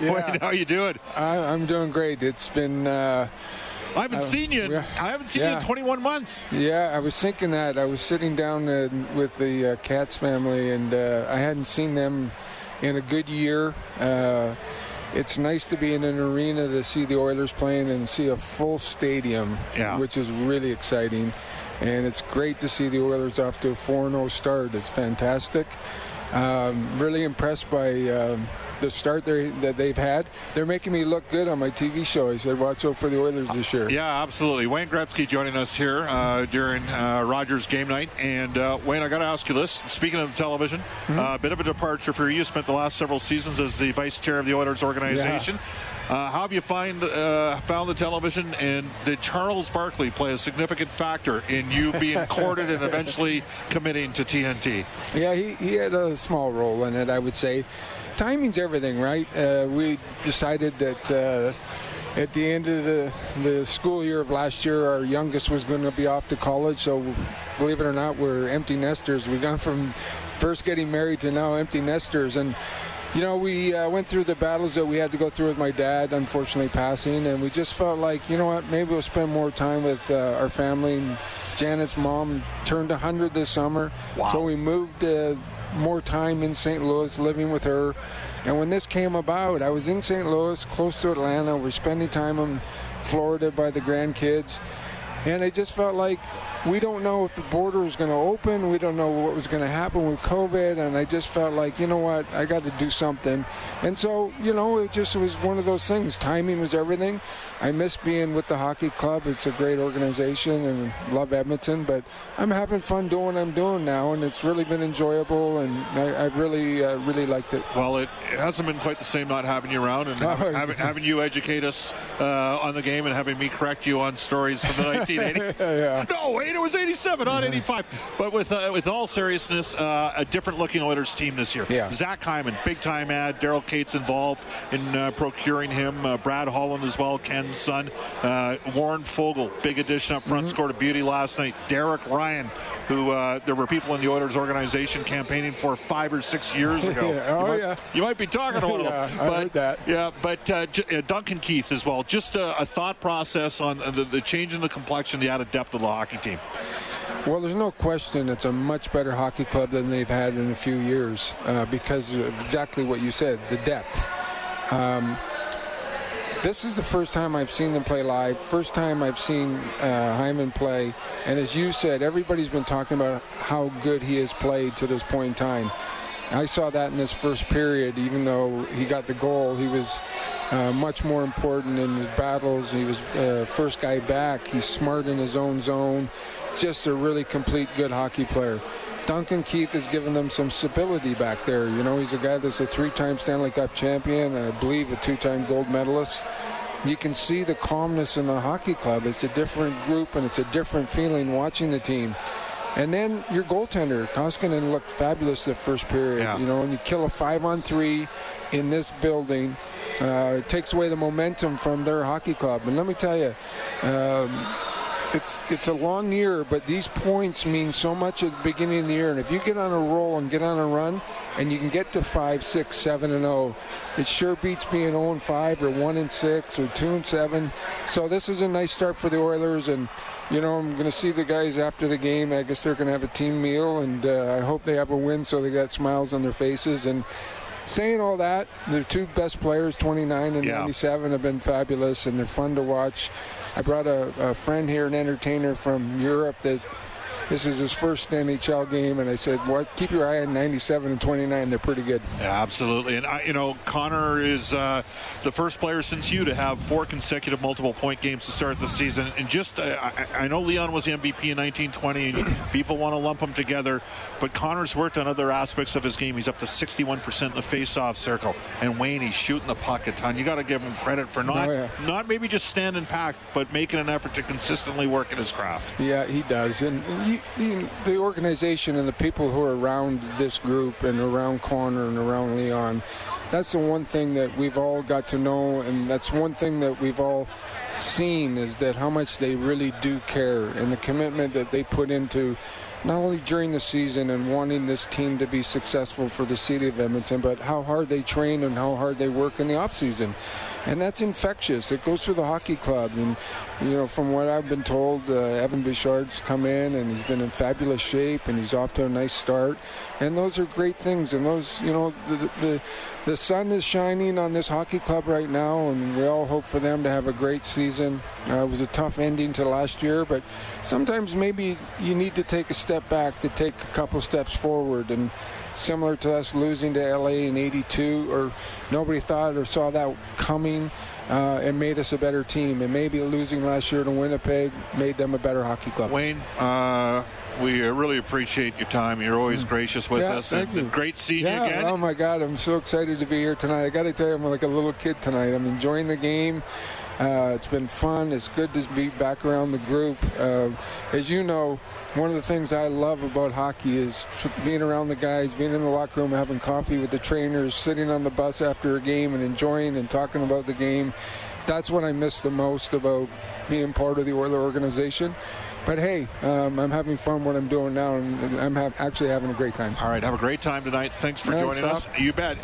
Yeah. How you doing? I, I'm doing great. It's been. Uh, I haven't Uh, seen you. In, yeah. I haven't seen you in 21 months. yeah, I was thinking that. I was sitting down uh, with the uh, Katz family, and uh, I hadn't seen them in a good year. Uh, it's nice to be in an arena to see the Oilers playing and see a full stadium, Yeah. which is really exciting. And it's great to see the Oilers off to a 4 0 start. It's fantastic. Um, really impressed by um, the start they, that they've had. They're making me look good on my TV show. I said, watch out for the Oilers this year. Yeah, absolutely. Wayne Gretzky joining us here uh, during uh, Rogers game night. And uh, Wayne, I got to ask you this. Speaking of television, a Mm-hmm. bit of a departure for you. You spent the last several seasons as the vice chair of the Oilers organization. Uh, how have you find uh, found the television, and did Charles Barkley play a significant factor in you being courted and eventually committing to TNT? Yeah, he, he had a small role in it, I would say. Timing's everything, right? Uh, we decided that uh, at the end of the, the school year of last year, our youngest was going to be off to college. So, believe it or not, we're empty nesters. We've gone from first getting married to now empty nesters. And, you know, we uh, went through the battles that we had to go through with my dad, unfortunately passing, and we just felt like, you know what, maybe we'll spend more time with uh, our family. And Janet's mom turned 100 this summer, so we moved uh, more time in St. Louis, living with her. And when this came about, I was in St. Louis, close to Atlanta. We're spending time in Florida by the grandkids. And I just felt like we don't know if the border was going to open. We don't know what was going to happen with COVID. And I just felt like, you know what, I got to do something. And so, you know, it just was one of those things. Timing was everything. I miss being with the hockey club. It's a great organization and love Edmonton. But I'm having fun doing what I'm doing now. And it's really been enjoyable. And I, I've really, uh, really liked it. Well, it hasn't been quite the same not having you around and Oh, having, yeah. having, having you educate us uh, on the game and having me correct you on stories from the 1980s. Yeah. No, wait, it was 87, not 85. But with uh, with all seriousness, uh, a different looking Oilers team this year. Yeah. Zach Hyman, big time ad. Daryl Katz involved in uh, procuring him. Uh, Brad Holland as well, Ken's son. Uh, Warren Foegele, big addition up front, Mm-hmm. scored a beauty last night. Derek Ryan, who uh, there were people in the Oilers organization campaigning for five or six years ago. Yeah. Oh, you might, yeah. You might be talking to one of Yeah, them. I but, heard that. Yeah, but uh, J- uh, Duncan Keith as well. Just a, a thought process on the, the change in the complexion, the added depth of the hockey team. Well, there's no question it's a much better hockey club than they've had in a few years uh, because exactly what you said, the depth. Um, this is the first time I've seen them play live, first time I've seen uh, Hyman play, and as you said, everybody's been talking about how good he has played to this point in time. I saw that in this first period, even though he got the goal, he was uh, much more important in his battles. He was uh, first guy back. He's smart in his own zone. Just a really complete, good hockey player. Duncan Keith has given them some stability back there. You know, he's a guy that's a three-time Stanley Cup champion and I believe a two-time gold medalist. You can see the calmness in the hockey club. It's a different group and it's a different feeling watching the team. And then your goaltender, Koskinen, looked fabulous the first period. Yeah. You know, when you kill a five on three in this building, uh, it takes away the momentum from their hockey club. And let me tell you, um, it's it's a long year, but these points mean so much at the beginning of the year. And if you get on a roll and get on a run, and you can get to five, six, seven, and zero, it sure beats being zero and five or one and six or two and seven. So this is a nice start for the Oilers, and you know I'm going to see the guys after the game. I guess they're going to have a team meal, and uh, I hope they have a win so they got smiles on their faces and. Saying all that, the two best players, 29 and Yeah. 97, have been fabulous and they're fun to watch. I brought a, a friend here, an entertainer from Europe, that this is his first NHL game, and I said, "What? Keep your eye on 97 and 29. They're pretty good." Yeah, absolutely. And, I, you know, Connor is uh, the first player since you to have four consecutive multiple point games to start the season. And just, uh, I, I know Leon was the MVP in 1920, and people want to lump them together, but Connor's worked on other aspects of his game. He's up to 61% in the face-off circle. And Wayne, he's shooting the puck a ton. You got to give him credit for not, Oh, yeah. not maybe just standing packed, but making an effort to consistently work at his craft. Yeah, he does. And the organization and the people who are around this group and around Connor and around Leon, that's the one thing that we've all got to know, and that's one thing that we've all seen is that how much they really do care and the commitment that they put into not only during the season and wanting this team to be successful for the city of Edmonton, but how hard they train and how hard they work in the off season and that's infectious. It goes through the hockey club, and you know, from what I've been told, uh, Evan Bouchard's come in and he's been in fabulous shape, and he's off to a nice start, and those are great things. And those, you know, the the, the sun is shining on this hockey club right now, and we all hope for them to have a great season. Uh, it was a tough ending to last year, but sometimes maybe you need to take a step back to take a couple steps forward and similar to us losing to LA in 82, or nobody thought or saw that coming. Uh, it made us a better team. And maybe losing last year to Winnipeg made them a better hockey club. Wayne, uh, we really appreciate your time. You're always mm. gracious with yeah, us. Thank and you. Great seeing yeah, you again. Oh, my God. I'm so excited to be here tonight. I got to tell you, I'm like a little kid tonight. I'm enjoying the game. Uh, it's been fun. It's good to be back around the group. Uh, as you know, one of the things I love about hockey is being around the guys, being in the locker room, having coffee with the trainers, sitting on the bus after a game and enjoying and talking about the game. That's what I miss the most about being part of the Oiler organization. But hey, um, I'm having fun what I'm doing now, and I'm actually having a great time. All right, have a great time tonight. Thanks for Thanks, joining us. You bet.